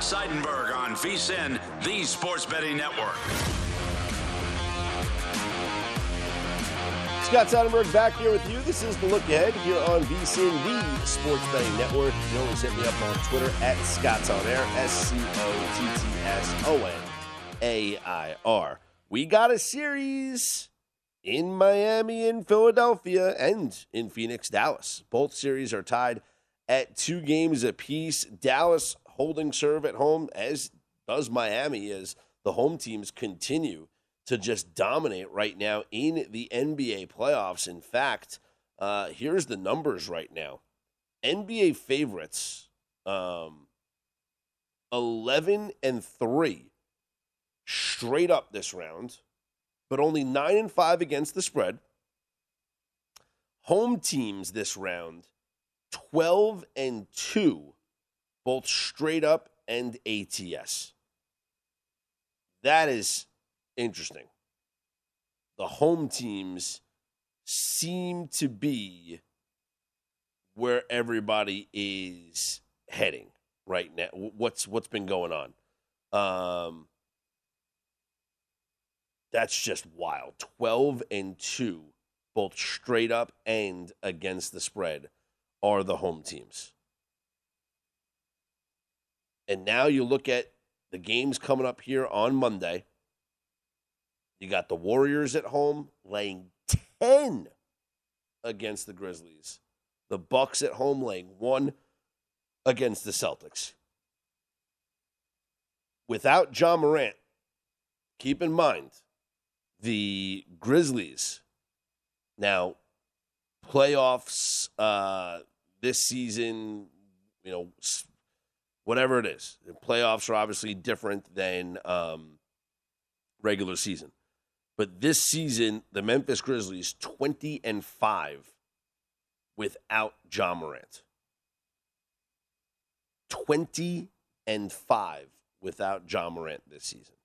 Scott Seidenberg on VSIN, the sports betting network. Scott Seidenberg back here with you. This is the look ahead here on VSIN, the Sports Betting Network. You can always hit me up on Twitter at Scott's on Air, S C O T T S O N A I R. We got a series in Miami, in Philadelphia, and in Phoenix, Dallas. Both series are tied at two games apiece. Dallas holding serve at home, as does Miami, as the home teams continue to just dominate right now in the NBA playoffs. In fact, uh, here's the numbers right now NBA favorites um, 11 and 3 straight up this round, but only 9 and 5 against the spread. Home teams this round 12 and 2, both straight up and ATS. That is interesting. The home teams seem to be where everybody is heading right now. What's what's been going on? Um, that's just wild. Twelve and two, both straight up and against the spread, are the home teams. And now you look at the games coming up here on Monday. You got the Warriors at home laying 10 against the Grizzlies. The Bucks at home laying 1 against the Celtics. Without Ja Morant, keep in mind the Grizzlies now playoffs uh, this season, you know, whatever it is. The playoffs are obviously different than um, regular season. But this season, the Memphis Grizzlies 20 and 5 without Ja Morant. 20 and 5 without Ja Morant this season.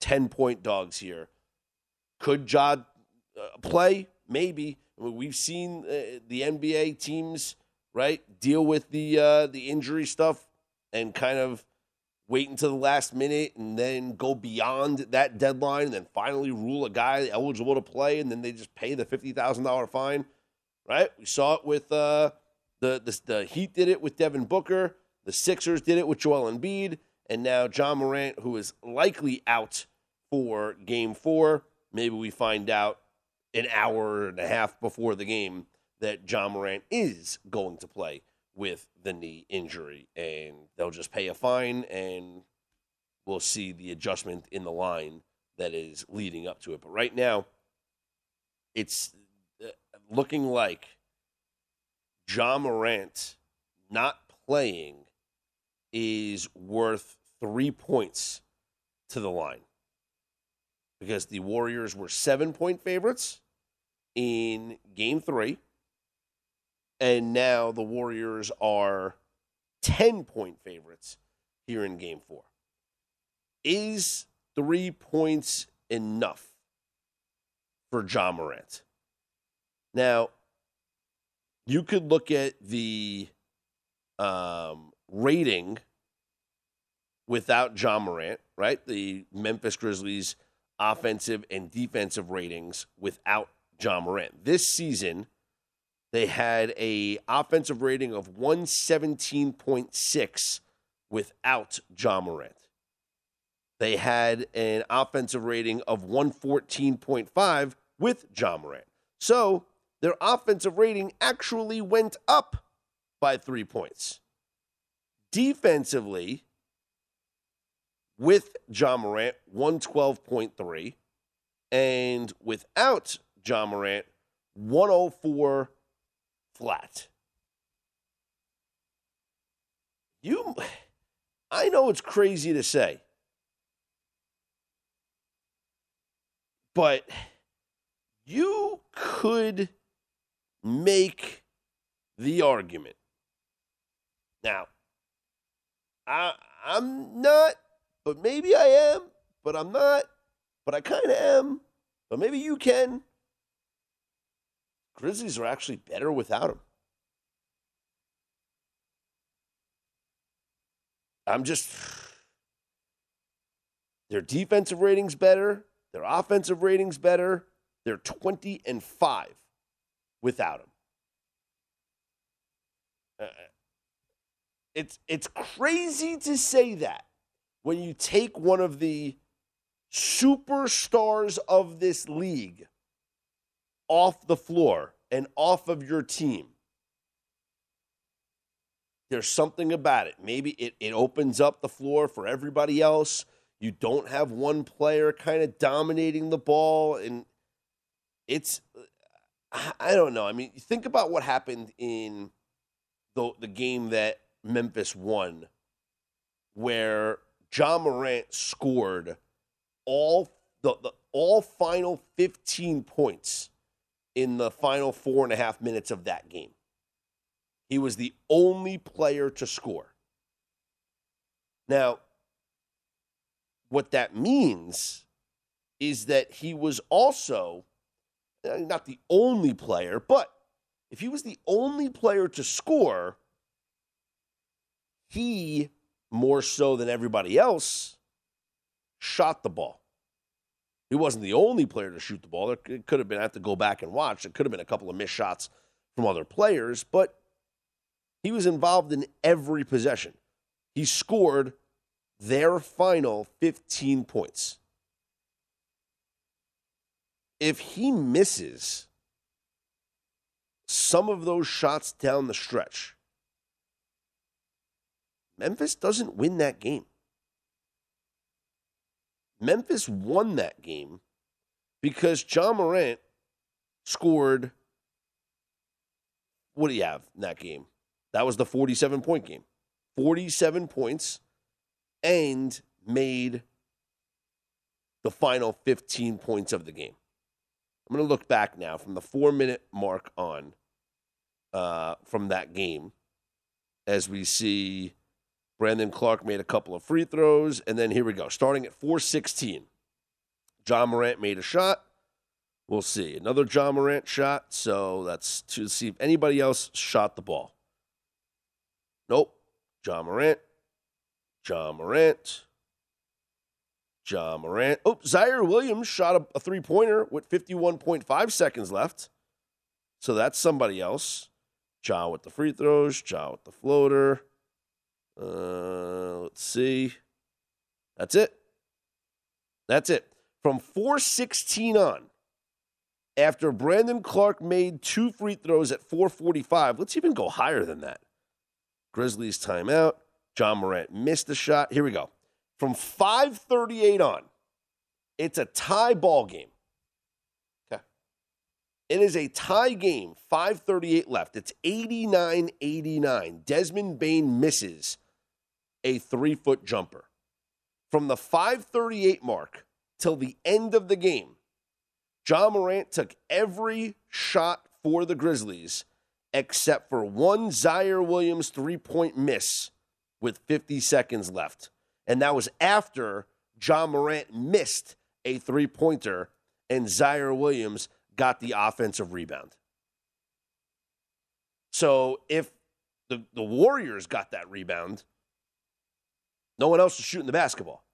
10 point dogs here. Could Ja uh, play? Maybe. We've seen uh, the NBA teams, right, deal with the uh, the injury stuff and kind of wait until the last minute and then go beyond that deadline and then finally rule a guy eligible to play and then they just pay the $50,000 fine, right? We saw it with uh, the, the, the Heat did it with Devin Booker, the Sixers did it with Joel Embiid, and now Ja Morant, who is likely out for game four. Maybe we find out an hour and a half before the game that Ja Morant is going to play with the knee injury, and they'll just pay a fine, and we'll see the adjustment in the line that is leading up to it. But right now, it's uh, looking like Ja Morant not playing is worth three points to the line. Because the Warriors were seven point favorites in game three. And now the Warriors are 10 point favorites here in game four. Is three points enough for Ja Morant? Now, you could look at the um, rating without Ja Morant, right? The Memphis Grizzlies offensive and defensive ratings without Ja Morant. This season, they had a offensive rating of 117.6 without Ja Morant. They had an offensive rating of 114.5 with Ja Morant. So their offensive rating actually went up by three points. Defensively, with Ja Morant, 112.3. And without Ja Morant, 104 flat. You, I know it's crazy to say, but you could make the argument. Now, I, I'm not but maybe I am, but I'm not, but I kind of am, but maybe you can. Grizzlies are actually better without him. I'm just. Their defensive ratings better, their offensive ratings better. They're 20 and 5 without him. Uh, it's it's crazy to say that when you take one of the superstars of this league off the floor and off of your team. There's something about it. Maybe it, it opens up the floor for everybody else. You don't have one player kind of dominating the ball. And it's, I don't know. I mean, think about what happened in the, the game that Memphis won, where Ja Morant scored all the, the all final 15 points in the final four and a half minutes of that game. He was the only player to score. Now, what that means is that he was also uh, not the only player, but if he was the only player to score, he more so than everybody else, shot the ball. He wasn't the only player to shoot the ball. It could have been, I have to go back and watch. It could have been a couple of missed shots from other players, but he was involved in every possession. He scored their final 15 points. If he misses some of those shots down the stretch, Memphis doesn't win that game. Memphis won that game because Ja Morant scored. What do you have in that game? That was the 47 point game. 47 points and made the final 15 points of the game. I'm going to look back now from the four minute mark on uh, from that game as we see Brandon Clarke made a couple of free throws, and then here we go. Starting at 416, Ja Morant made a shot. We'll see. Another Ja Morant shot. So that's to see if anybody else shot the ball. Nope. Ja Morant. Ja Morant. Ja Morant. Oh, Ziaire Williams shot a, a three pointer with 51.5 seconds left. So that's somebody else. Ja with the free throws. Ja with the floater. Uh, let's see. That's it. That's it. From 416 on, after Brandon Clarke made two free throws at 445. Let's even go higher than that. Grizzlies timeout. Ja Morant missed the shot. Here we go. From 538 on, it's a tie ball game. Okay. It is a tie game, 538 left. It's 89 89. Desmond Bane misses a three foot jumper. From the 538 mark till the end of the game, Ja Morant took every shot for the Grizzlies except for one Ziaire Williams three point miss with 50 seconds left. And that was after Ja Morant missed a three pointer and Ziaire Williams got the offensive rebound. So if the, the Warriors got that rebound, no one else is shooting the basketball.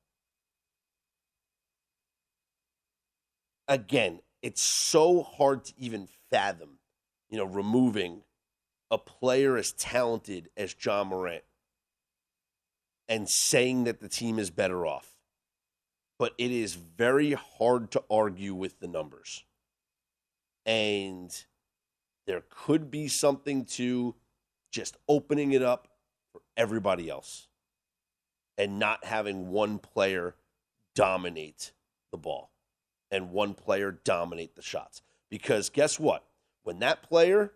Again, it's so hard to even fathom, you know, removing a player as talented as Ja Morant and saying that the team is better off. But it is very hard to argue with the numbers. And there could be something to just opening it up for everybody else and not having one player dominate the ball and one player dominate the shots. Because guess what? When that player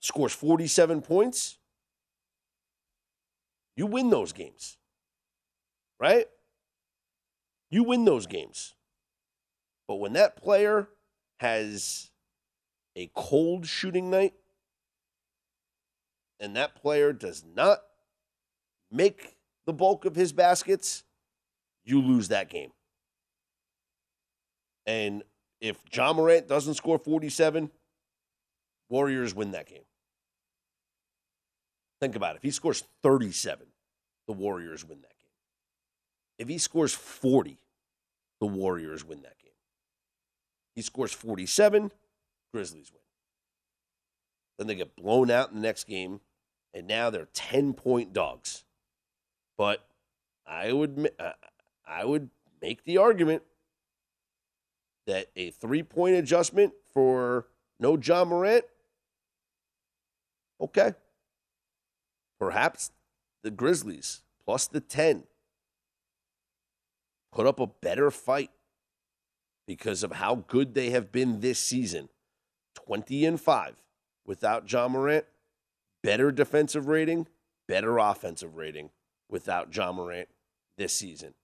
scores 47 points, you win those games. Right? You win those games. But when that player has a cold shooting night and that player does not make the bulk of his baskets, you lose that game. And if Ja Morant doesn't score 47, Warriors win that game. Think about it. If he scores 37, the Warriors win that game. If he scores 40, the Warriors win that game. He scores 47, Grizzlies win. Then they get blown out in the next game, and now they're 10 point dogs. But I would uh, I would make the argument that a three point adjustment for no Ja Morant, okay. Perhaps the Grizzlies plus the 10 put up a better fight because of how good they have been this season 20 and 5 without Ja Morant, better defensive rating, better offensive rating without Ja Morant this season.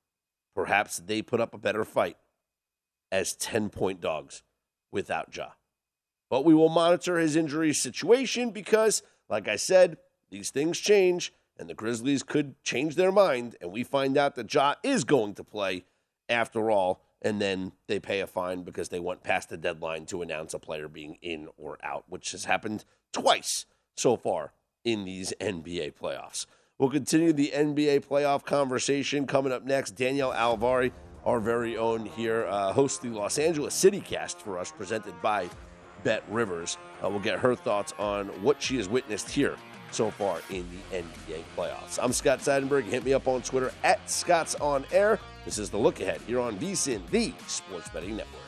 Perhaps they put up a better fight as 10 point dogs without Ja. But we will monitor his injury situation because, like I said, these things change and the Grizzlies could change their mind and we find out that Ja is going to play after all. And then they pay a fine because they went past the deadline to announce a player being in or out, which has happened twice so far in these NBA playoffs. We'll continue the NBA playoff conversation coming up next. Danielle Alvari, our very own here, uh, hosts the Los Angeles City Cast for us, presented by Bet Rivers. Uh, we'll get her thoughts on what she has witnessed here so far in the NBA playoffs. I'm Scott Seidenberg. Hit me up on Twitter at Scott's On Air. This is the look ahead here on VSIN, the Sports Betting Network.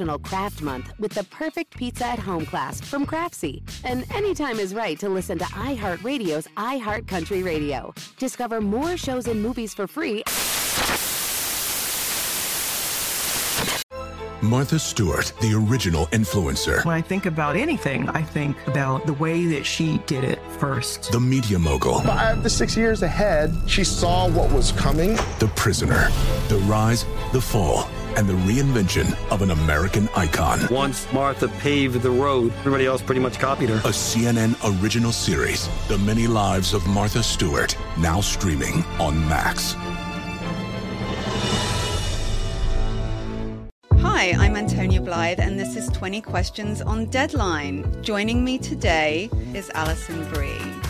National Craft Month with the perfect pizza at home class from Craftsy. And anytime is right to listen to iHeartRadio's iHeartCountry Radio. Discover more shows and movies for free. Martha Stewart, the original influencer. When I think about anything, I think about the way that she did it first. The media mogul. Five to six years ahead, she saw what was coming. The prisoner. The rise, the fall, and the reinvention of an American icon. Once Martha paved the road, everybody else pretty much copied her. A CNN original series, The Many Lives of Martha Stewart, now streaming on Max. Hi, I'm Antonia Blythe, and this is 20 Questions on Deadline. Joining me today is Alison Brie.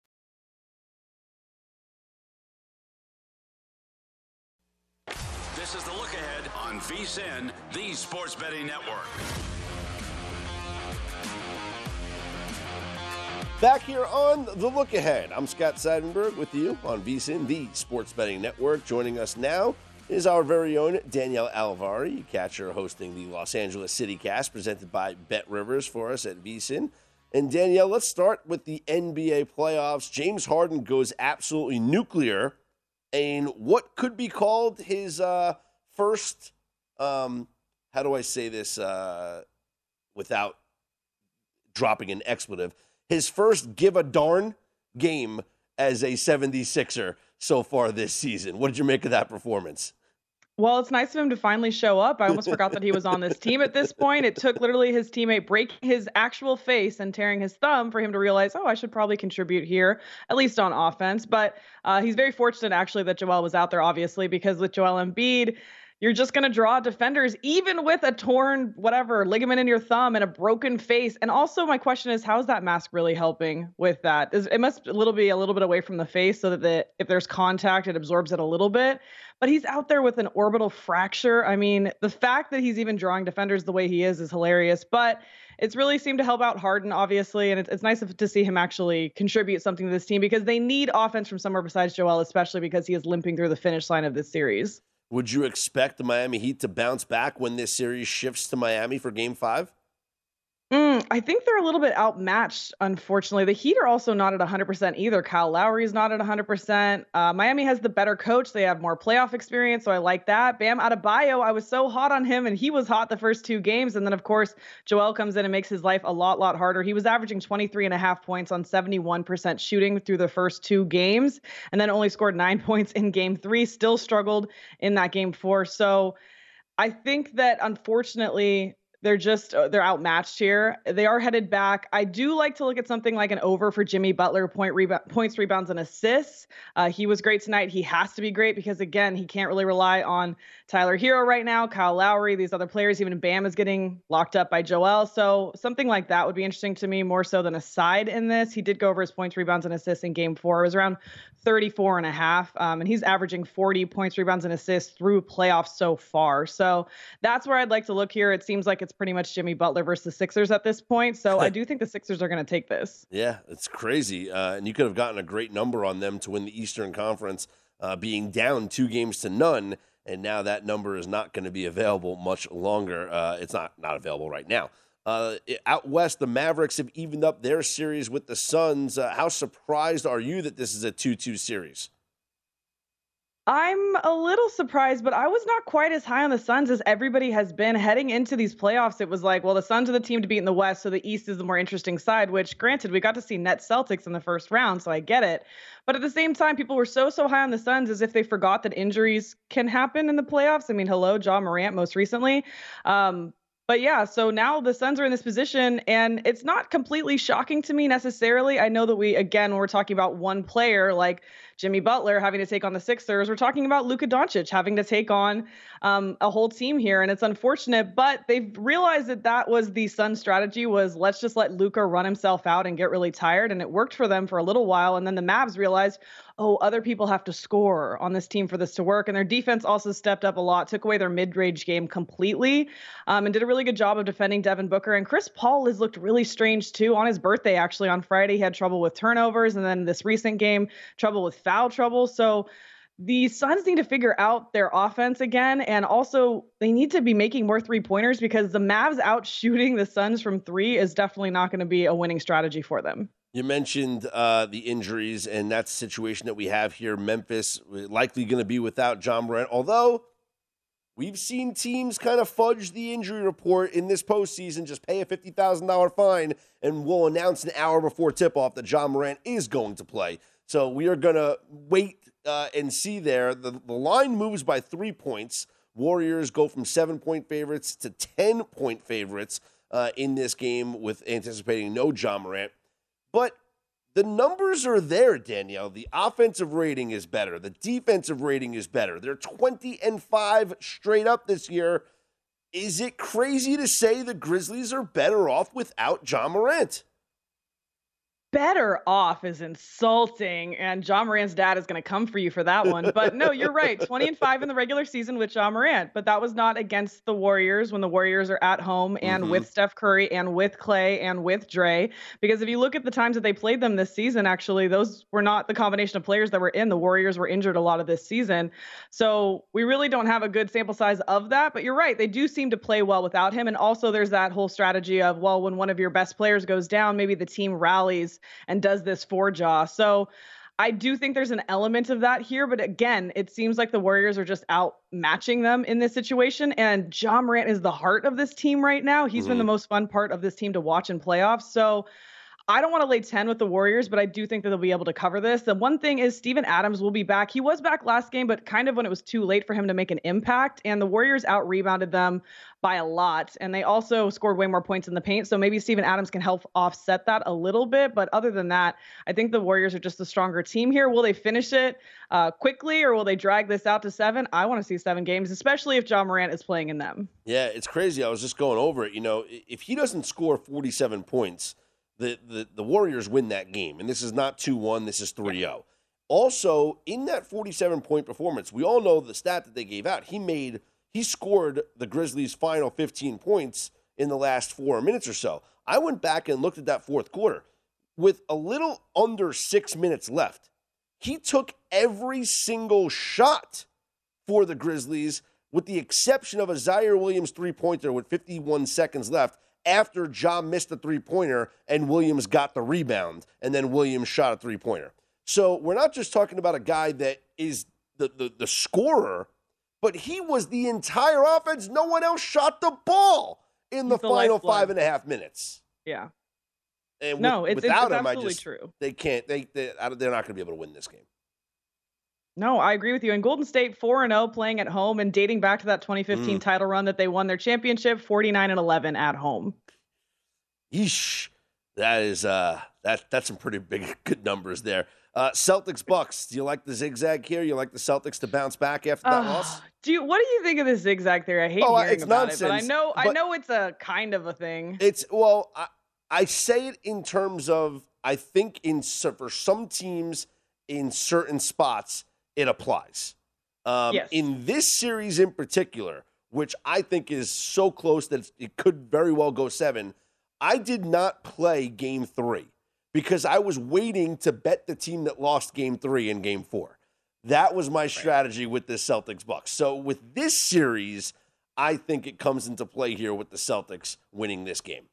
VSIN, the Sports Betting Network. Back here on The Look Ahead, I'm Scott Seidenberg with you on VSIN, the Sports Betting Network. Joining us now is our very own Danielle Alvari. You catch her hosting the Los Angeles City Cast presented by Bet Rivers for us at VSIN. And Danielle, let's start with the NBA playoffs. James Harden goes absolutely nuclear in what could be called his uh, first, um, how do I say this uh, without dropping an expletive? His first give a darn game as a 76er so far this season. What did you make of that performance? Well, it's nice of him to finally show up. I almost forgot that he was on this team at this point. It took literally his teammate breaking his actual face and tearing his thumb for him to realize, oh, I should probably contribute here, at least on offense. But uh, he's very fortunate, actually, that Joel was out there, obviously, because with Joel Embiid, you're just going to draw defenders, even with a torn, whatever, ligament in your thumb and a broken face. And also, my question is, how is that mask really helping with that? It must a little be a little bit away from the face so that the, if there's contact, it absorbs it a little bit. But he's out there with an orbital fracture. I mean, the fact that he's even drawing defenders the way he is is hilarious. But it's really seemed to help out Harden, obviously, and it's, it's nice to see him actually contribute something to this team because they need offense from somewhere besides Joel, especially because he is limping through the finish line of this series. Would you expect the Miami Heat to bounce back when this series shifts to Miami for game five? Mm, I think they're a little bit outmatched, unfortunately. The Heat are also not at 100% either. Kyle Lowry is not at 100%. Uh, Miami has the better coach. They have more playoff experience, so I like that. Bam Adebayo, I was so hot on him, and he was hot the first two games. And then, of course, Joel comes in and makes his life a lot, lot harder. He was averaging 23 and a half points on 71% shooting through the first two games, and then only scored nine points in game three, still struggled in that game four. So I think that, unfortunately, they're just uh, they're outmatched here. They are headed back. I do like to look at something like an over for Jimmy Butler point reba- points, rebounds, and assists. Uh, he was great tonight. He has to be great because again, he can't really rely on Tyler Herro right now, Kyle Lowry, these other players. Even Bam is getting locked up by Joel. So something like that would be interesting to me more so than a side in this. He did go over his points, rebounds, and assists in Game Four. It was around 34 and a half, um, and he's averaging 40 points, rebounds, and assists through playoffs so far. So that's where I'd like to look here. It seems like it's pretty much Jimmy Butler versus the Sixers at this point. So I do think the Sixers are going to take this. Yeah, it's crazy. Uh, and you could have gotten a great number on them to win the Eastern Conference, uh, being down two games to none. And now that number is not going to be available much longer. Uh, it's not not available right now. Uh, out west, the Mavericks have evened up their series with the Suns. Uh, how surprised are you that this is a 2 2 series? I'm a little surprised, but I was not quite as high on the Suns as everybody has been heading into these playoffs. It was like, well, the Suns are the team to beat in the West, so the East is the more interesting side, which granted, we got to see net Celtics in the first round, so I get it. But at the same time, people were so, so high on the Suns as if they forgot that injuries can happen in the playoffs. I mean, hello, Ja Morant most recently. Um, but yeah, so now the Suns are in this position, and it's not completely shocking to me necessarily. I know that we, again, when we're talking about one player, like Jimmy Butler having to take on the Sixers. We're talking about Luka Doncic having to take on um, a whole team here, and it's unfortunate. But they've realized that that was the Sun strategy: was let's just let Luka run himself out and get really tired, and it worked for them for a little while. And then the Mavs realized, oh, other people have to score on this team for this to work. And their defense also stepped up a lot, took away their mid range game completely, um, and did a really good job of defending Devin Booker. And Chris Paul has looked really strange too. On his birthday, actually, on Friday, he had trouble with turnovers. And then this recent game, trouble with foul trouble. So, the Suns need to figure out their offense again. And also, they need to be making more three pointers because the Mavs out shooting the Suns from three is definitely not going to be a winning strategy for them. You mentioned uh, the injuries, and that's the situation that we have here. Memphis likely going to be without Ja Morant, although we've seen teams kind of fudge the injury report in this postseason. Just pay a fifty thousand dollar fine, and we'll announce an hour before tip off that Ja Morant is going to play. So we are going to wait uh, and see there. The, the line moves by three points. Warriors go from seven point favorites to 10 point favorites uh, in this game with anticipating no Ja Morant. But the numbers are there, Danielle. The offensive rating is better. The defensive rating is better. They're 20 and 5 straight up this year. Is it crazy to say the Grizzlies are better off without Ja Morant? Better off is insulting, and Ja Morant's dad is going to come for you for that one. But no, you're right. 20 and 5 in the regular season with Ja Morant, but that was not against the Warriors when the Warriors are at home and mm-hmm. with Steph Curry and with Klay and with Dre. Because if you look at the times that they played them this season, actually, those were not the combination of players that were in. The Warriors were injured a lot of this season. So we really don't have a good sample size of that. But you're right. They do seem to play well without him. And also, there's that whole strategy of, well, when one of your best players goes down, maybe the team rallies and does this for Ja. So I do think there's an element of that here, but again, it seems like the Warriors are just out matching them in this situation. And Ja Morant is the heart of this team right now. He's mm-hmm. been the most fun part of this team to watch in playoffs. So I don't want to lay 10 with the Warriors, but I do think that they'll be able to cover this. The one thing is Steven Adams will be back. He was back last game, but kind of when it was too late for him to make an impact. And the Warriors out rebounded them by a lot. And they also scored way more points in the paint. So maybe Steven Adams can help offset that a little bit. But other than that, I think the Warriors are just the stronger team here. Will they finish it uh, quickly or will they drag this out to seven? I want to see seven games, especially if Ja Morant is playing in them. Yeah, it's crazy. I was just going over it. You know, if he doesn't score 47 points, the, the, the Warriors win that game. And this is not 2 1, this is 3 0. Also, in that 47 point performance, we all know the stat that they gave out. He made, he scored the Grizzlies' final 15 points in the last four minutes or so. I went back and looked at that fourth quarter. With a little under six minutes left, he took every single shot for the Grizzlies, with the exception of a Ziaire Williams three pointer with 51 seconds left after John missed the three pointer and Williams got the rebound, and then Williams shot a three pointer. So we're not just talking about a guy that is the, the, the scorer, but he was the entire offense. No one else shot the ball in the, the final lifeblood. five and a half minutes. Yeah. And with, no, it's, without it's, him, I just true. They can't. They, they they're not going to be able to win this game. No, I agree with you. And Golden State 4 and 0 playing at home and dating back to that 2015 mm. title run that they won their championship 49 and 11 at home. Yeesh. That is uh that that's some pretty big good numbers there. Uh Celtics Bucks. Do you like the zigzag here? You like the Celtics to bounce back after that uh, loss? Do you what do you think of the zigzag theory? I hate oh, hearing about nonsense, it, but I know but I know it's a kind of a thing. It's well, I, I say it in terms of I think in for some teams in certain spots it applies. Um, yes. In this series in particular, which I think is so close that it could very well go seven, I did not play game three because I was waiting to bet the team that lost game three in game four. That was my strategy with the Celtics Bucks. So with this series, I think it comes into play here with the Celtics winning this game.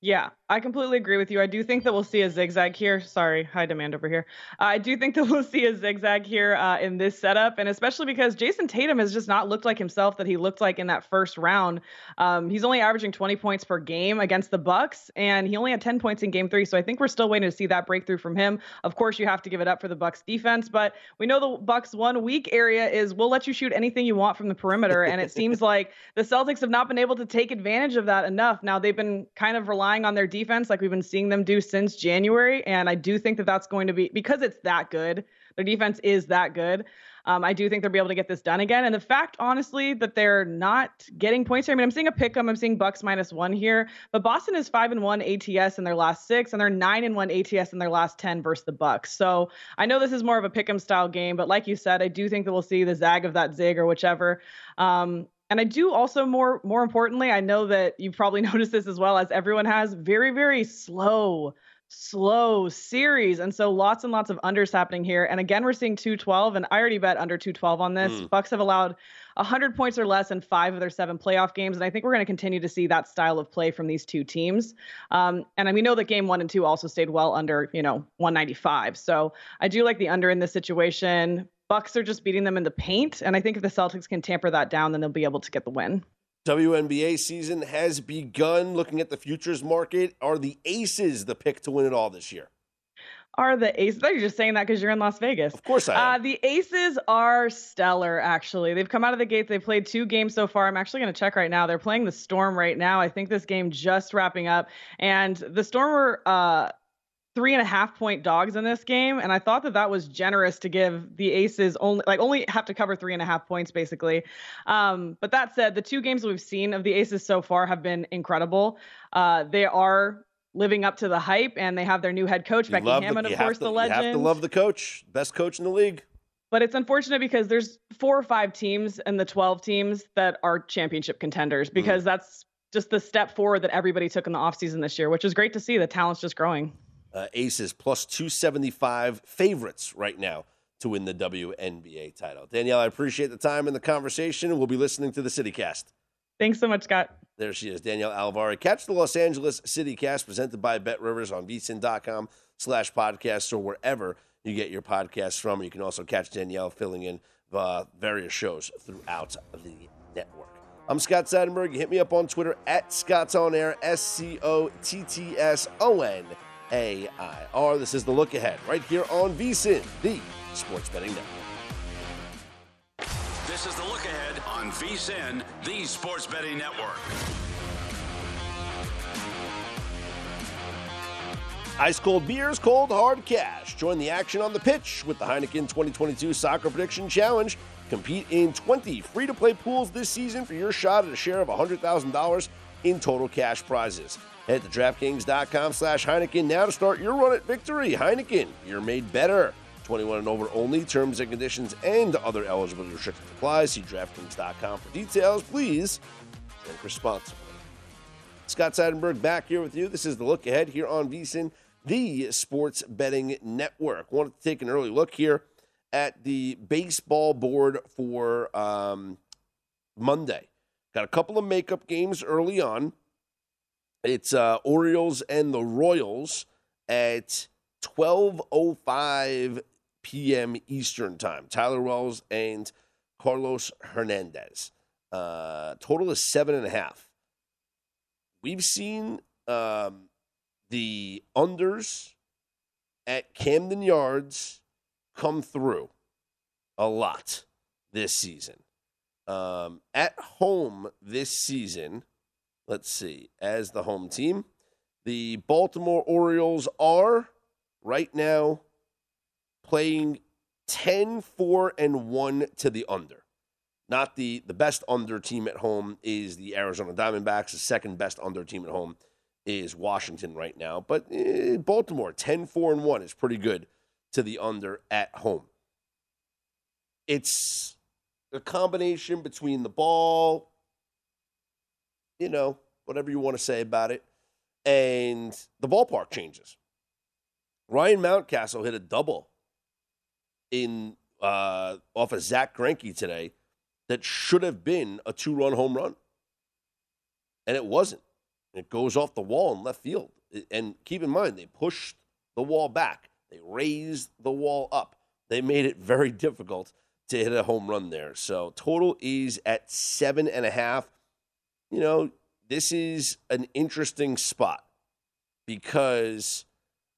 Yeah, I completely agree with you. I do think that we'll see a zigzag here. Sorry, high demand over here. Uh, I do think that we'll see a zigzag here uh, in this setup, and especially because Jayson Tatum has just not looked like himself that he looked like in that first round. Um, he's only averaging 20 points per game against the Bucks, and he only had 10 points in Game Three. So I think we're still waiting to see that breakthrough from him. Of course, you have to give it up for the Bucks defense, but we know the Bucks' one weak area is we'll let you shoot anything you want from the perimeter, and it seems like the Celtics have not been able to take advantage of that enough. Now they've been kind of relying on their defense like we've been seeing them do since January. And I do think that that's going to be because it's that good. Their defense is that good. Um, I do think they'll be able to get this done again. And the fact, honestly, that they're not getting points here. I mean, I'm seeing a pick 'em. I'm seeing Bucks minus one here, but Boston is five and one ATS in their last six, and they're nine and one ATS in their last ten versus the Bucks. So I know this is more of a pick 'em style game, but like you said, I do think that we'll see the zag of that zig or whichever. Um, and I do also more more importantly, I know that you've probably noticed this as well as everyone has very very slow slow series. And so lots and lots of unders happening here. And again we're seeing 212 and i already bet under 212 on this. Mm. bucks have allowed 100 points or less in five of their seven playoff games and i think we're going to continue to see that style of play from these two teams. Um, and we know that game one and two also stayed well under you know 195 so i do like the under in this situation bucks are just beating them in the paint and i think if the celtics can tamper that down then they'll be able to get the win WNBA season has begun. Looking at the futures market, are the Aces the pick to win it all this year? are the Aces. You're just saying that because you're in Las Vegas. Of course I Uh, the Aces are stellar, actually. They've come out of the gates. They've played two games so far. I'm actually going to check right now. They're playing the Storm right now. I think this game just wrapping up. And the Storm were uh, three and a half point dogs in this game. And I thought that that was generous to give the Aces only, like, only have to cover three and a half points, basically. Um, but that said, the two games we've seen of the Aces so far have been incredible. Uh, they are living up to the hype, and they have their new head coach, You Becky the- Hammon, of course, to- the You legend. have to love the coach, best coach in the league. But it's unfortunate because there's four or five teams in the 12 teams that are championship contenders because that's just the step forward that everybody took in the offseason this year, which is great to see. The talent's just growing. Uh, Aces plus 275 favorites right now to win the WNBA title. Danielle, I appreciate the time and the conversation. We'll be listening to the CityCast. Thanks so much, Scott. There she is, Danielle Alvari. Catch the Los Angeles City Cast presented by Bet Rivers on vsin.com slash podcasts or wherever you get your podcasts from. You can also catch Danielle filling in uh, various shows throughout the network. I'm Scott Seidenberg. You hit me up on Twitter at Scott's On Air, S C O T T S O N A I R. This is the look ahead right here on VSIN, the Sports Betting Network. This is the look ahead on VSIN, the Sports Betting Network. Ice cold beers, cold hard cash. Join the action on the pitch with the Heineken 2022 Soccer Prediction Challenge. Compete in 20 free to play pools this season for your shot at a share of $100,000 in total cash prizes. Head to DraftKings.com slash Heineken now to start your run at victory. Heineken, you're made better. 21 and over only. Terms and conditions and other eligibility restrictions apply. See DraftKings.com for details. Please drink responsibly. Scott Seidenberg back here with you. This is the look ahead here on VSIN, the Sports Betting Network. Wanted to take an early look here at the baseball board for um, Monday. Got a couple of makeup games early on. It's uh, Orioles and the Royals at 12:05 p.m. Eastern time. Tyler Wells and Carlos Hernandez. Uh, total is seven and a half. We've seen um, the unders at Camden Yards come through a lot this season. Um, at home this season, let's see, as the home team, the Baltimore Orioles are right now playing 10 4 and 1 to the under. Not the the best under team at home is the Arizona Diamondbacks. The second best under team at home is Washington right now. But eh, Baltimore 10 4 and 1 is pretty good to the under at home. It's a combination between the ball, you know, whatever you want to say about it, and the ballpark changes. Ryan Mountcastle hit a double in uh, off of Zach Greinke today that should have been a two-run home run, and it wasn't. It goes off the wall in left field. And keep in mind, they pushed the wall back. They raised the wall up. They made it very difficult to hit a home run there. So total is at seven and a half. You know, this is an interesting spot because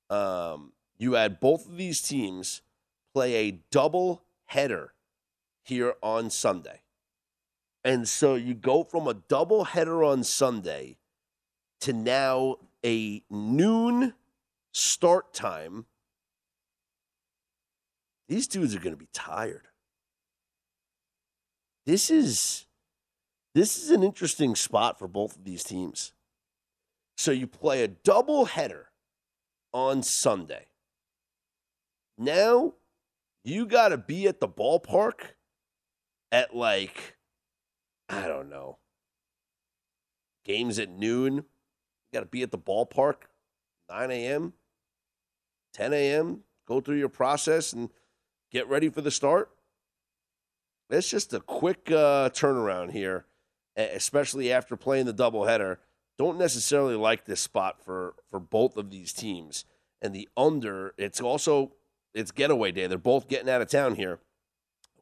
um, you had both of these teams play a double header here on Sunday. And so you go from a double header on Sunday to now a noon start time. these dudes are going to be tired. This is this is an interesting spot for both of these teams. So you play a double header on Sunday. Now you got to be at the ballpark at like I don't know. Games at noon. You got to be at the ballpark 9 a.m., 10 a.m., go through your process and get ready for the start. It's just a quick uh, turnaround here, especially after playing the doubleheader. Don't necessarily like this spot for for both of these teams. And the under, it's also it's getaway day. They're both getting out of town here.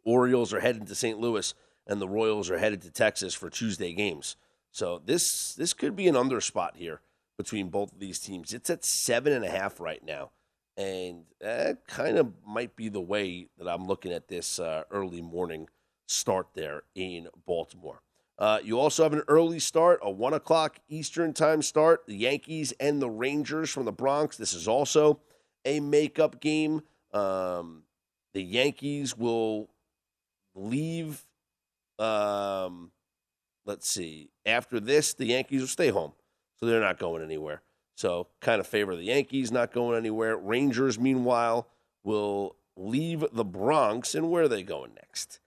Orioles are heading to St. Louis, and the Royals are headed to Texas for Tuesday games. So this this could be an under spot here between both of these teams. It's at seven and a half right now, and that kind of might be the way that I'm looking at this uh, early morning start there in Baltimore. Uh, you also have an early start, a one o'clock Eastern time start. The Yankees and the Rangers from the Bronx. This is also a makeup game. Um, the Yankees will leave. Um, let's see. After this, the Yankees will stay home, so they're not going anywhere. So, kind of favor the Yankees not going anywhere. Rangers, meanwhile, will leave the Bronx, and where are they going next?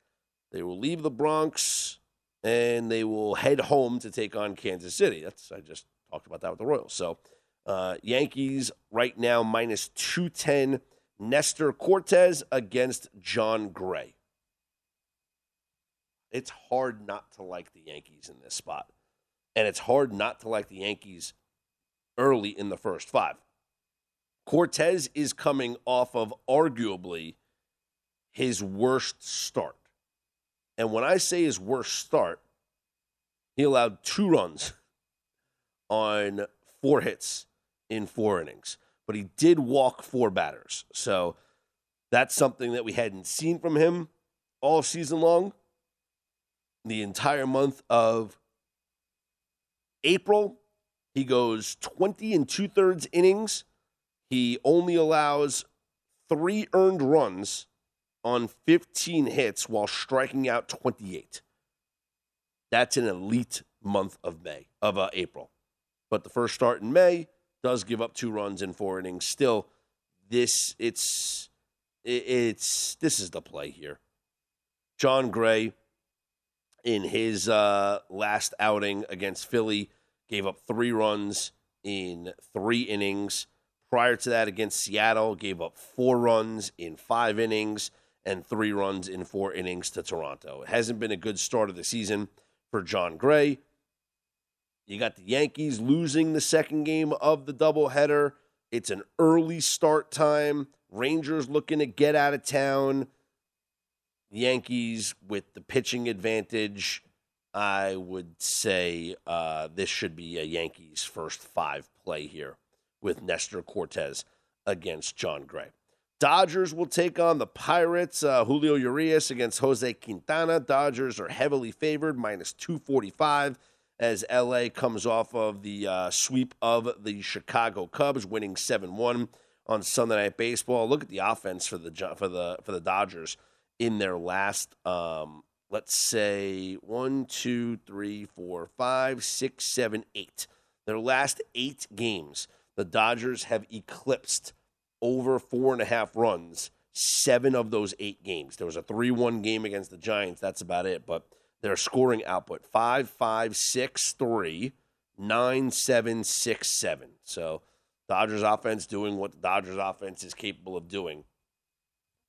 They will leave the Bronx and they will head home to take on Kansas City. That's I just talked about that with the Royals. So, uh, Yankees right now minus two ten Nestor Cortes against Jon Gray. It's hard not to like the Yankees in this spot. And it's hard not to like the Yankees early in the first five. Cortes is coming off of arguably his worst start. And when I say his worst start, he allowed two runs on four hits in four innings but he did walk four batters. So that's something that we hadn't seen from him all season long. The entire month of April, he goes 20 and two thirds innings. He only allows three earned runs on 15 hits while striking out 28. That's an elite month of May, of uh, April. But the first start in May, does give up two runs in four innings. Still, this it's it's this is the play here. Jon Gray, in his uh, last outing against Philly, gave up three runs in three innings. Prior to that, against Seattle, gave up four runs in five innings and three runs in four innings to Toronto. It hasn't been a good start of the season for Jon Gray. You got the Yankees losing the second game of the doubleheader. It's an early start time. Rangers looking to get out of town. Yankees with the pitching advantage. I would say uh, this should be a Yankees first five play here with Nestor Cortes against Jon Gray. Dodgers will take on the Pirates. Uh, Julio Urias against Jose Quintana. Dodgers are heavily favored, minus 245 as LA comes off of the uh, sweep of the Chicago Cubs, winning 7 1 on Sunday Night Baseball. Look at the offense for the for the for the Dodgers in their last, um, let's say, one, two, three, four, five, six, seven, eight. Their last eight games, the Dodgers have eclipsed over four and a half runs. Seven of those eight games. There was a 3 1 game against the Giants. That's about it. But their scoring output five five six three nine seven six seven. So Dodgers offense doing what the Dodgers offense is capable of doing.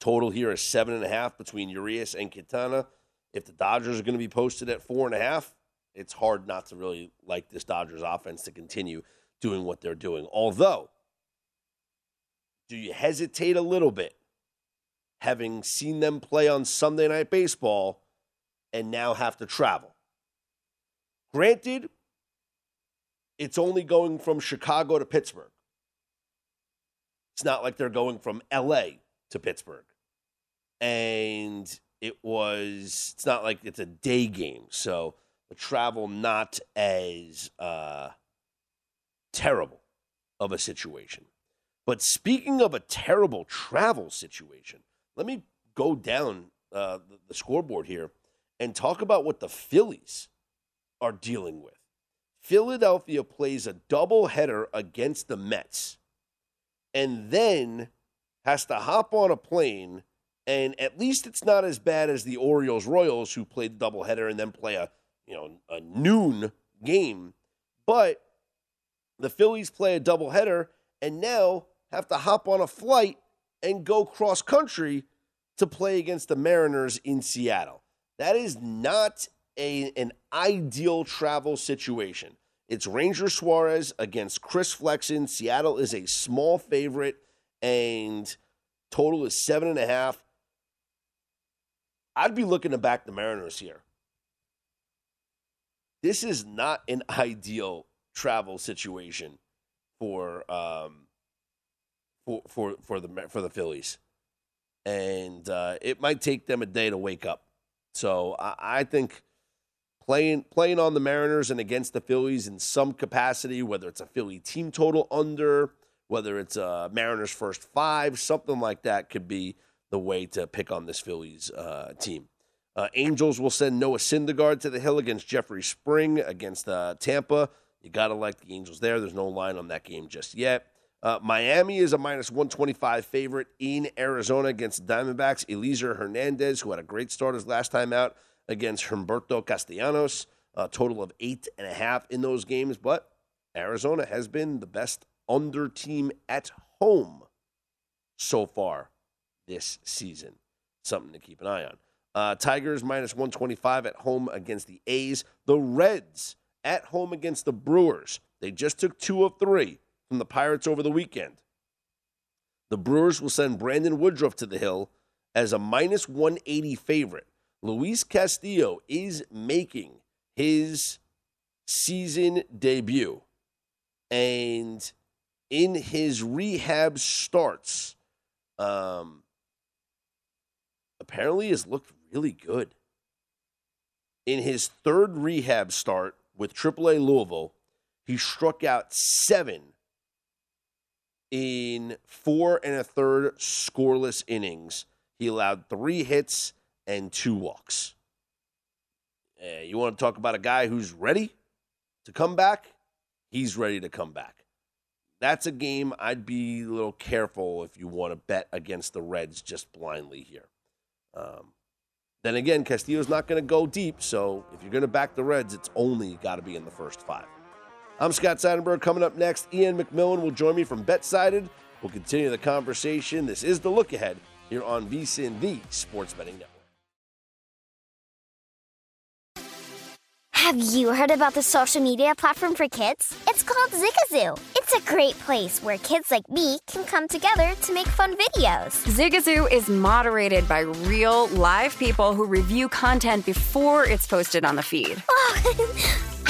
Total here is seven and a half between Urias and Quintana. If the Dodgers are going to be posted at four and a half, it's hard not to really like this Dodgers offense to continue doing what they're doing. Although, do you hesitate a little bit having seen them play on Sunday Night Baseball and now have to travel. Granted, it's only going from Chicago to Pittsburgh. It's not like they're going from LA to Pittsburgh. And it was, it's not like it's a day game. So the travel not as uh, terrible of a situation. But speaking of a terrible travel situation, let me go down uh, the, scoreboard here and talk about what the Phillies are dealing with. Philadelphia plays a doubleheader against the Mets and then has to hop on a plane. And at least it's not as bad as the Orioles Royals, who played the doubleheader and then play a you know a noon game. But the Phillies play a doubleheader and now have to hop on a flight and go cross country to play against the Mariners in Seattle. That is not a, an ideal travel situation. It's Ranger Suarez against Chris Flexen. Seattle is a small favorite, and total is seven and a half. I'd be looking to back the Mariners here. This is not an ideal travel situation for um, for for for the for the Phillies, and uh, it might take them a day to wake up. So I, I think playing playing on the Mariners and against the Phillies in some capacity, whether it's a Philly team total under, whether it's a Mariners first five, something like that could be the way to pick on this Phillies uh, team. Uh, Angels will send Noah Syndergaard to the hill against Jeffrey Spring against uh, Tampa. You got to like the Angels there. There's no line on that game just yet. Uh, Miami is a minus 125 favorite in Arizona against Diamondbacks. Elieser Hernandez, who had a great start his last time out against Humberto Castellanos, a total of eight and a half in those games. But Arizona has been the best under team at home so far this season. Something to keep an eye on. Uh, Tigers minus 125 at home against the A's. The Reds at home against the Brewers. They just took two of three from the Pirates over the weekend. The Brewers will send Brandon Woodruff to the hill as a minus 180 favorite. Luis Castillo is making his season debut. And in his rehab starts, um, apparently has looked really good. In his third rehab start with AAA Louisville, he struck out seven in four and a third scoreless innings. He allowed three hits and two walks. Uh, you want to talk about a guy who's ready to come back? He's ready to come back. That's a game I'd be a little careful if you want to bet against the Reds just blindly here. Um, then again, Castillo's not going to go deep, so if you're going to back the Reds, it's only got to be in the first five. I'm Scott Seidenberg. Coming up next, Ian McMillan will join me from BetSided. We'll continue the conversation. This is the look ahead here on VSIN, the Sports Betting Network. Have you heard about the social media platform for kids? It's called Zigazoo. It's a great place where kids like me can come together to make fun videos. Zigazoo is moderated by real, live people who review content before it's posted on the feed. Oh,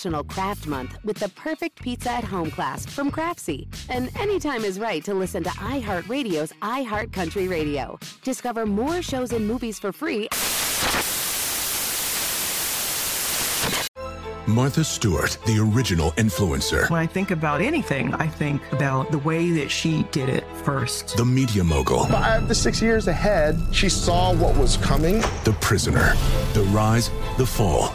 National Craft Month with the perfect pizza at home class from Craftsy. And anytime is right to listen to iHeartRadio's iHeart Country Radio. Discover more shows and movies for free. Martha Stewart, the original influencer. When I think about anything, I think about the way that she did it first. The media mogul. Five to six years ahead, she saw what was coming. The prisoner. The rise, the fall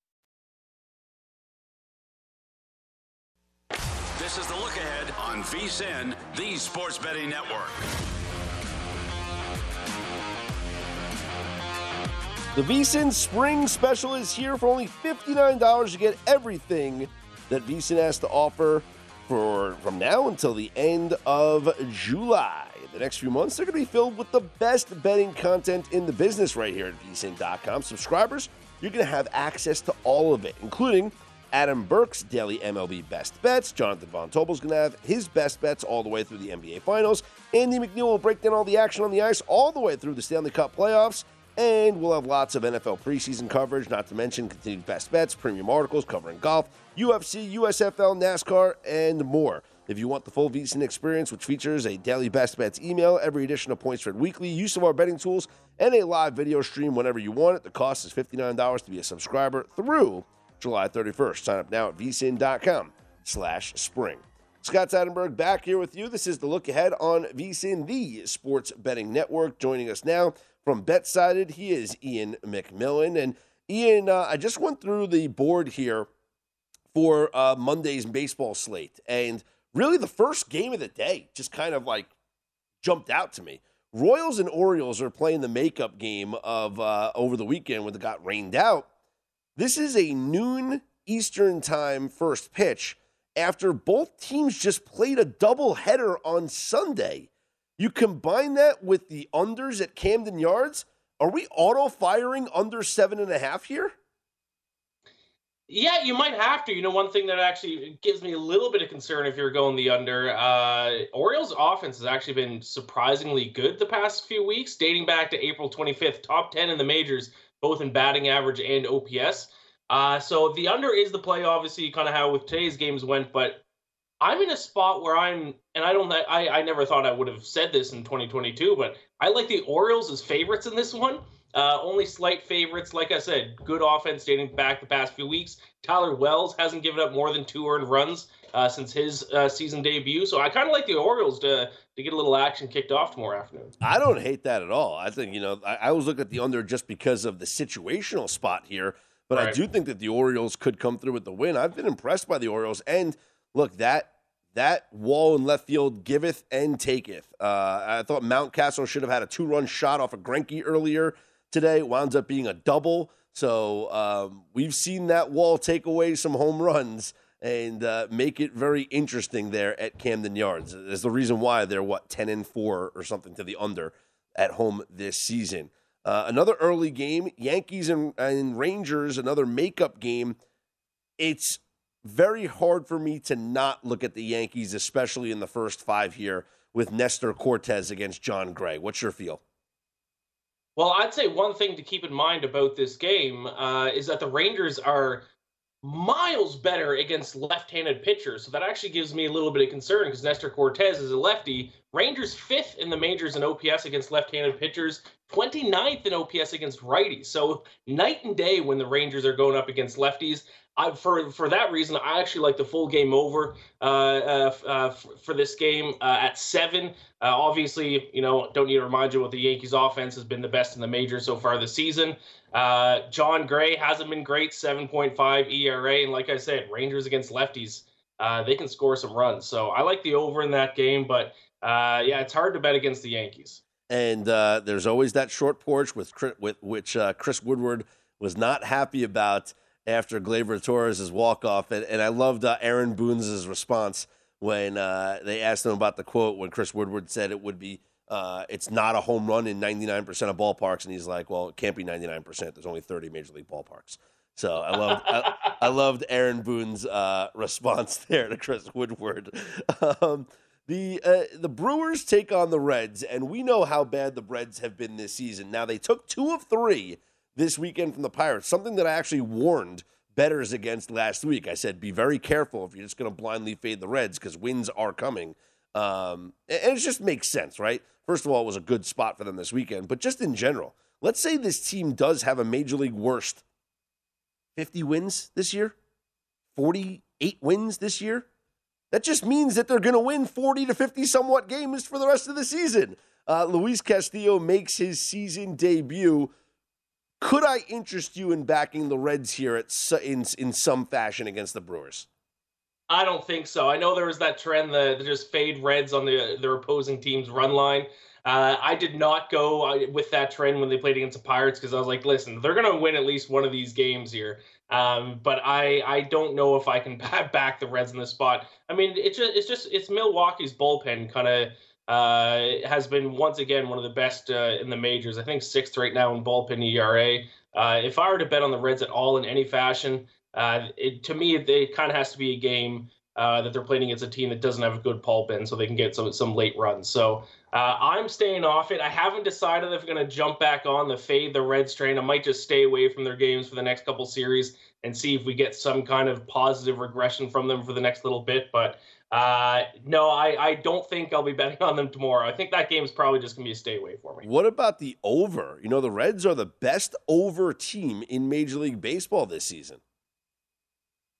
VSIN, the sports betting network. The VSIN Spring Special is here for only $59 to get everything that VSIN has to offer for from now until the end of July. The next few months, they're going to be filled with the best betting content in the business right here at VSIN.com. Subscribers, you're going to have access to all of it, including Adam Burke's daily MLB best bets. Jonathan Von Tobel's going to have his best bets all the way through the NBA Finals. Andy McNeil will break down all the action on the ice all the way through the Stanley Cup playoffs. And we'll have lots of NFL preseason coverage, not to mention continued best bets, premium articles covering golf, UFC, USFL, NASCAR, and more. If you want the full VSIN experience, which features a daily best bets email, every edition of Points Spread Weekly, use of our betting tools, and a live video stream whenever you want it, the cost is $59 to be a subscriber through July 31st. Sign up now at vsin.com slash spring. Scott Seidenberg back here with you. This is the look ahead on VSIN, the sports betting network. Joining us now from BetSided, he is Ian McMillan. And Ian, uh, I just went through the board here for uh, Monday's baseball slate. And really, the first game of the day just kind of like jumped out to me. Royals and Orioles are playing the makeup game of uh, over the weekend when it got rained out. This is a noon Eastern time first pitch after both teams just played a doubleheader on Sunday. You combine that with the unders at Camden Yards. Are we auto firing under seven and a half here? Yeah, you might have to. You know, one thing that actually gives me a little bit of concern if you're going the under, uh, Orioles' offense has actually been surprisingly good the past few weeks, dating back to April 25th, top 10 in the majors, both in batting average and OPS. Uh, so the under is the play, obviously, kind of how with today's games went, but I'm in a spot where I'm, and I don't, I, I never thought I would have said this in 2022, but I like the Orioles as favorites in this one. Uh, only slight favorites. Like I said, good offense dating back the past few weeks. Tyler Wells hasn't given up more than two earned runs uh, since his uh, season debut. So I kind of like the Orioles to to get a little action kicked off tomorrow afternoon. I don't hate that at all. I think you know I, I was looking at the under just because of the situational spot here, but right. I do think that the Orioles could come through with the win. I've been impressed by the Orioles, and look that that wall in left field giveth and taketh. Uh, I thought Mountcastle should have had a two run shot off of Greinke earlier today. Winds up being a double. So um, we've seen that wall take away some home runs and uh, make it very interesting there at Camden Yards. There's the reason why they're what ten and four or something to the under at home this season. Uh, another early game, Yankees and, and Rangers, another makeup game. It's very hard for me to not look at the Yankees, especially in the first five here with Nestor Cortes against Jon Gray. What's your feel? Well, I'd say one thing to keep in mind about this game uh, is that the Rangers are miles better against left-handed pitchers. So that actually gives me a little bit of concern because Nestor Cortes is a lefty. Rangers fifth in the majors in OPS against left-handed pitchers, 29th in OPS against righties. So night and day when the Rangers are going up against lefties. I, for for that reason, I actually like the full game over uh, uh, uh, for this game uh, at seven. Uh, obviously, you know, don't need to remind you what the Yankees' offense has been the best in the majors so far this season. Uh, Jon Gray hasn't been great, 7.5 ERA, and like I said, Rangers against lefties, they can score some runs. So I like the over in that game, but yeah, it's hard to bet against the Yankees. And there's always that short porch with, with which Chris Woodward was not happy about after Gleyber Torres' walk-off. And, and I loved uh, Aaron Boone's response when uh, they asked him about the quote when Chris Woodward said it would be uh, it's not a home run in 99% of ballparks. And he's like, well, it can't be 99%. There's only 30 major league ballparks. So I loved I, I, loved Aaron Boone's uh, response there to Chris Woodward. Um, the uh, the Brewers take on the Reds, and we know how bad the Reds have been this season. Now they took two of three this weekend from the Pirates, something that I actually warned betters against last week. I said, be very careful if you're just going to blindly fade the Reds because wins are coming. Um, and it just makes sense, right? First of all, it was a good spot for them this weekend, but just in general, let's say this team does have a major league worst 50 wins this year, 48 wins this year. That just means that they're going to win 40 to 50 somewhat games for the rest of the season. Uh, Luis Castillo makes his season debut. Could I interest you in backing the Reds here at in in some fashion against the Brewers? I don't think so. I know there was that trend that just fade Reds on the their opposing team's run line. Uh, I did not go uh, with that trend when they played against the Pirates because I was like, listen, they're going to win at least one of these games here. Um, but I I don't know if I can back the Reds in this spot. I mean, it's just it's just it's Milwaukee's bullpen kind of uh, has been once again one of the best uh, in the majors. I think sixth right now in bullpen ERA. Uh, if I were to bet on the Reds at all in any fashion, uh, it, to me, it, it kind of has to be a game uh, that they're playing against a team that doesn't have a good bullpen, so they can get some some late runs. So uh, I'm staying off it. I haven't decided if I'm going to jump back on the fade the Reds train. I might just stay away from their games for the next couple series and see if we get some kind of positive regression from them for the next little bit. But uh, no, I, I don't think I'll be betting on them tomorrow. I think that game is probably just going to be a stay away for me. What about the over? You know, the Reds are the best over team in Major League Baseball this season.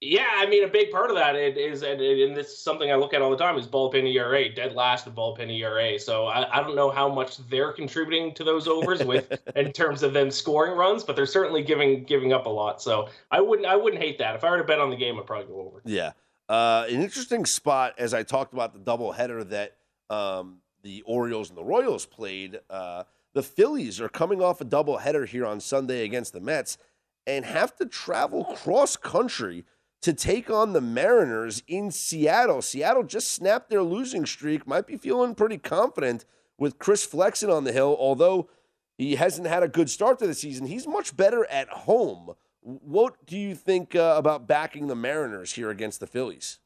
Yeah, I mean, a big part of that is, and, and this is something I look at all the time, is bullpen ERA, dead last of bullpen ERA. So I, I don't know how much they're contributing to those overs with in terms of them scoring runs, but they're certainly giving giving up a lot. So I wouldn't I wouldn't hate that. If I were to bet on the game, I'd probably go over. Yeah, uh, an interesting spot as I talked about the doubleheader that um, the Orioles and the Royals played. Uh, the Phillies are coming off a doubleheader here on Sunday against the Mets and have to travel cross country to take on the Mariners in Seattle. Seattle just snapped their losing streak, might be feeling pretty confident with Chris Flexen on the hill, although he hasn't had a good start to the season. He's much better at home. What do you think uh, about backing the Mariners here against the Phillies?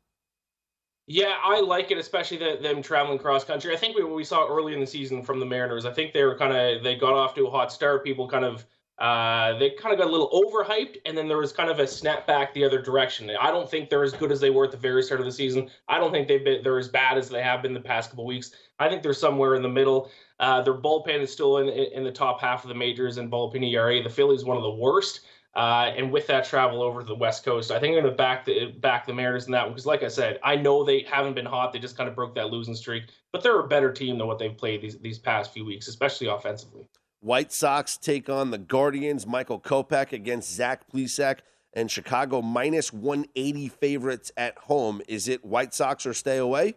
Yeah, I like it, especially the, them traveling cross country. I think we, we saw early in the season from the Mariners. I think they were kind of they got off to a hot start. People kind of uh, they kind of got a little overhyped, and then there was kind of a snapback the other direction. I don't think they're as good as they were at the very start of the season. I don't think they've been they're as bad as they have been the past couple weeks. I think they're somewhere in the middle. Uh, their bullpen is still in in the top half of the majors in bullpen ERA. The Phillies one of the worst. Uh, and with that travel over to the West Coast, I think I'm going to back the back the Mariners in that one because, like I said, I know they haven't been hot. They just kind of broke that losing streak, but they're a better team than what they've played these these past few weeks, especially offensively. White Sox take on the Guardians. Michael Kopech against Zach Plesac and Chicago minus 180 favorites at home. Is it White Sox or stay away?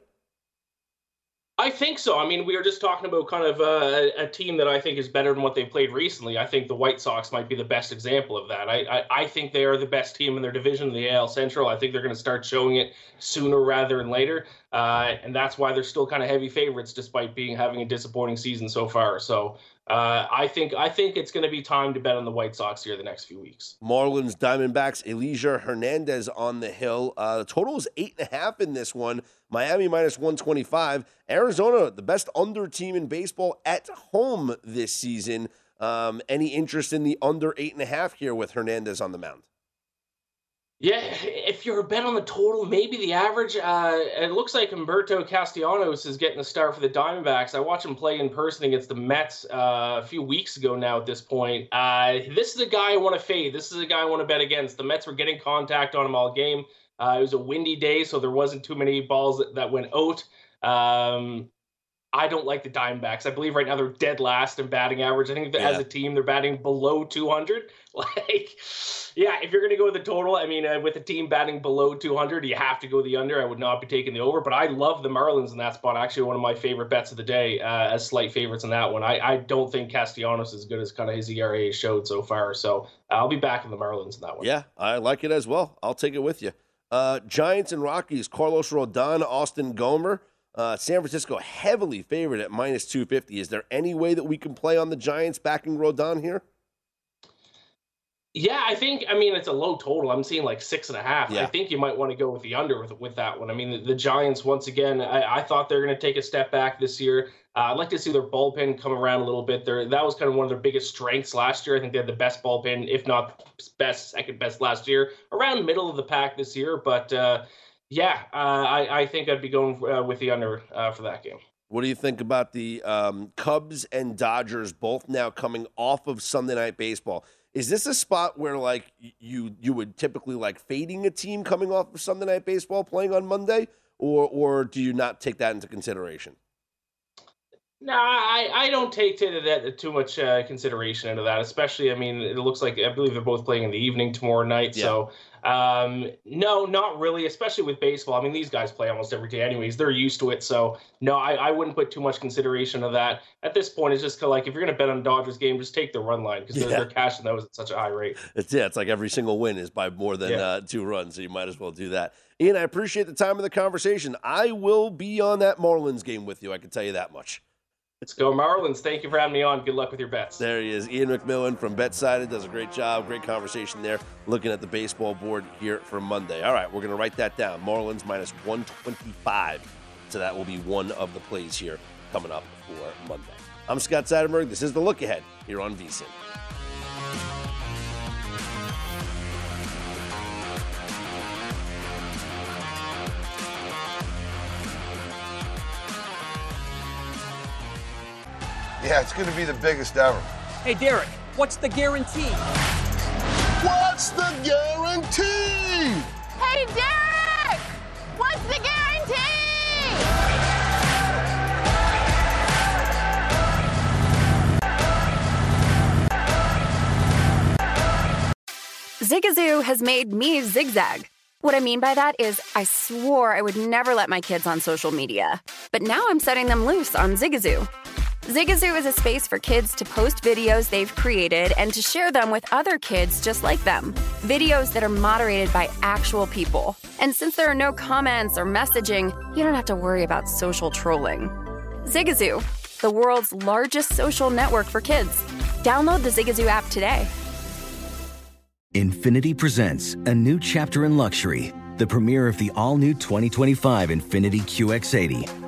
I think so. I mean, we were just talking about kind of uh, a team that I think is better than what they played recently. I think the White Sox might be the best example of that. I, I, I think they are the best team in their division, the AL Central. I think they're going to start showing it sooner rather than later, uh, and that's why they're still kind of heavy favorites, despite being having a disappointing season so far. So uh, I think I think it's going to be time to bet on the White Sox here the next few weeks. Marlins, Diamondbacks, Elieser Hernandez on the hill. Uh, the total is eight and a half in this one. Miami minus one twenty five. Arizona, the best under team in baseball at home this season. Um, any interest in the under eight and a half here with Hernandez on the mound? Yeah, if you're a bet on the total, maybe the average. Uh, it looks like Humberto Castellanos is getting a start for the Diamondbacks. I watched him play in person against the Mets uh, a few weeks ago now at this point. Uh, this is a guy I want to fade. This is a guy I want to bet against. The Mets were getting contact on him all game. Uh, it was a windy day, so there wasn't too many balls that, that went out. Um, I don't like the Diamondbacks. I believe right now they're dead last in batting average. I think yeah. as a team they're batting below 200. Like, yeah, if you're going to go with the total, I mean, uh, with a team batting below 200, you have to go the under. I would not be taking the over, but I love the Marlins in that spot. Actually, one of my favorite bets of the day uh, as slight favorites in that one. I, I don't think Castellanos is as good as kind of his ERA showed so far. So I'll be back in the Marlins in that one. Yeah, I like it as well. I'll take it with you. Uh, Giants and Rockies, Carlos Rodon, Austin Gomber. Uh, San Francisco heavily favored at minus 250. Is there any way that we can play on the Giants backing Rodon here? Yeah, I think. I mean, it's a low total. I'm seeing like six and a half. Yeah. I think you might want to go with the under with, with that one. I mean, the, the Giants once again. I, I thought they're going to take a step back this year. Uh, I'd like to see their bullpen come around a little bit. There, that was kind of one of their biggest strengths last year. I think they had the best bullpen, if not best, second best last year, around middle of the pack this year. But uh, yeah, uh, I, I think I'd be going uh, with the under uh, for that game. What do you think about the um, Cubs and Dodgers both now coming off of Sunday Night Baseball? Is this a spot where like you you would typically like fading a team coming off of Sunday Night Baseball playing on Monday, or or do you not take that into consideration? No, I, I don't take to that too much uh, consideration into that. Especially, I mean, it looks like I believe they're both playing in the evening tomorrow night. So, um, no, not really. Especially with baseball. I mean, these guys play almost every day, anyways. They're used to it. So, no, I, I wouldn't put too much consideration of that at this point. It's just kinda like if you're going to bet on Dodgers game, just take the run line because they're, Yeah. they're cashing those at such a high rate. It's yeah, it's like every single win is by more than Yeah. uh, two runs, so you might as well do that. Ian, I appreciate the time of the conversation. I will be on that Marlins game with you. I can tell you that much. Let's go, Marlins. Thank you for having me on. Good luck with your bets. There he is, Ian McMillan from BetSided. Does a great job, great conversation there. Looking at the baseball board here for Monday. All right, we're going to write that down. Marlins minus 125. So that will be one of the plays here coming up for Monday. I'm Scott Seidenberg. This is the look ahead here on VSIN. Yeah, it's going to be the biggest ever. Hey, Derek, what's the guarantee? What's the guarantee? Hey, Derek! What's the guarantee? Zigazoo has made me zigzag. What I mean by that is, I swore I would never let my kids on social media. But now I'm setting them loose on Zigazoo. Zigazoo is a space for kids to post videos they've created and to share them with other kids just like them. Videos that are moderated by actual people. And since there are no comments or messaging, you don't have to worry about social trolling. Zigazoo, the world's largest social network for kids. Download the Zigazoo app today. Infiniti presents a new chapter in luxury, the premiere of the all new 2025 Infiniti QX80,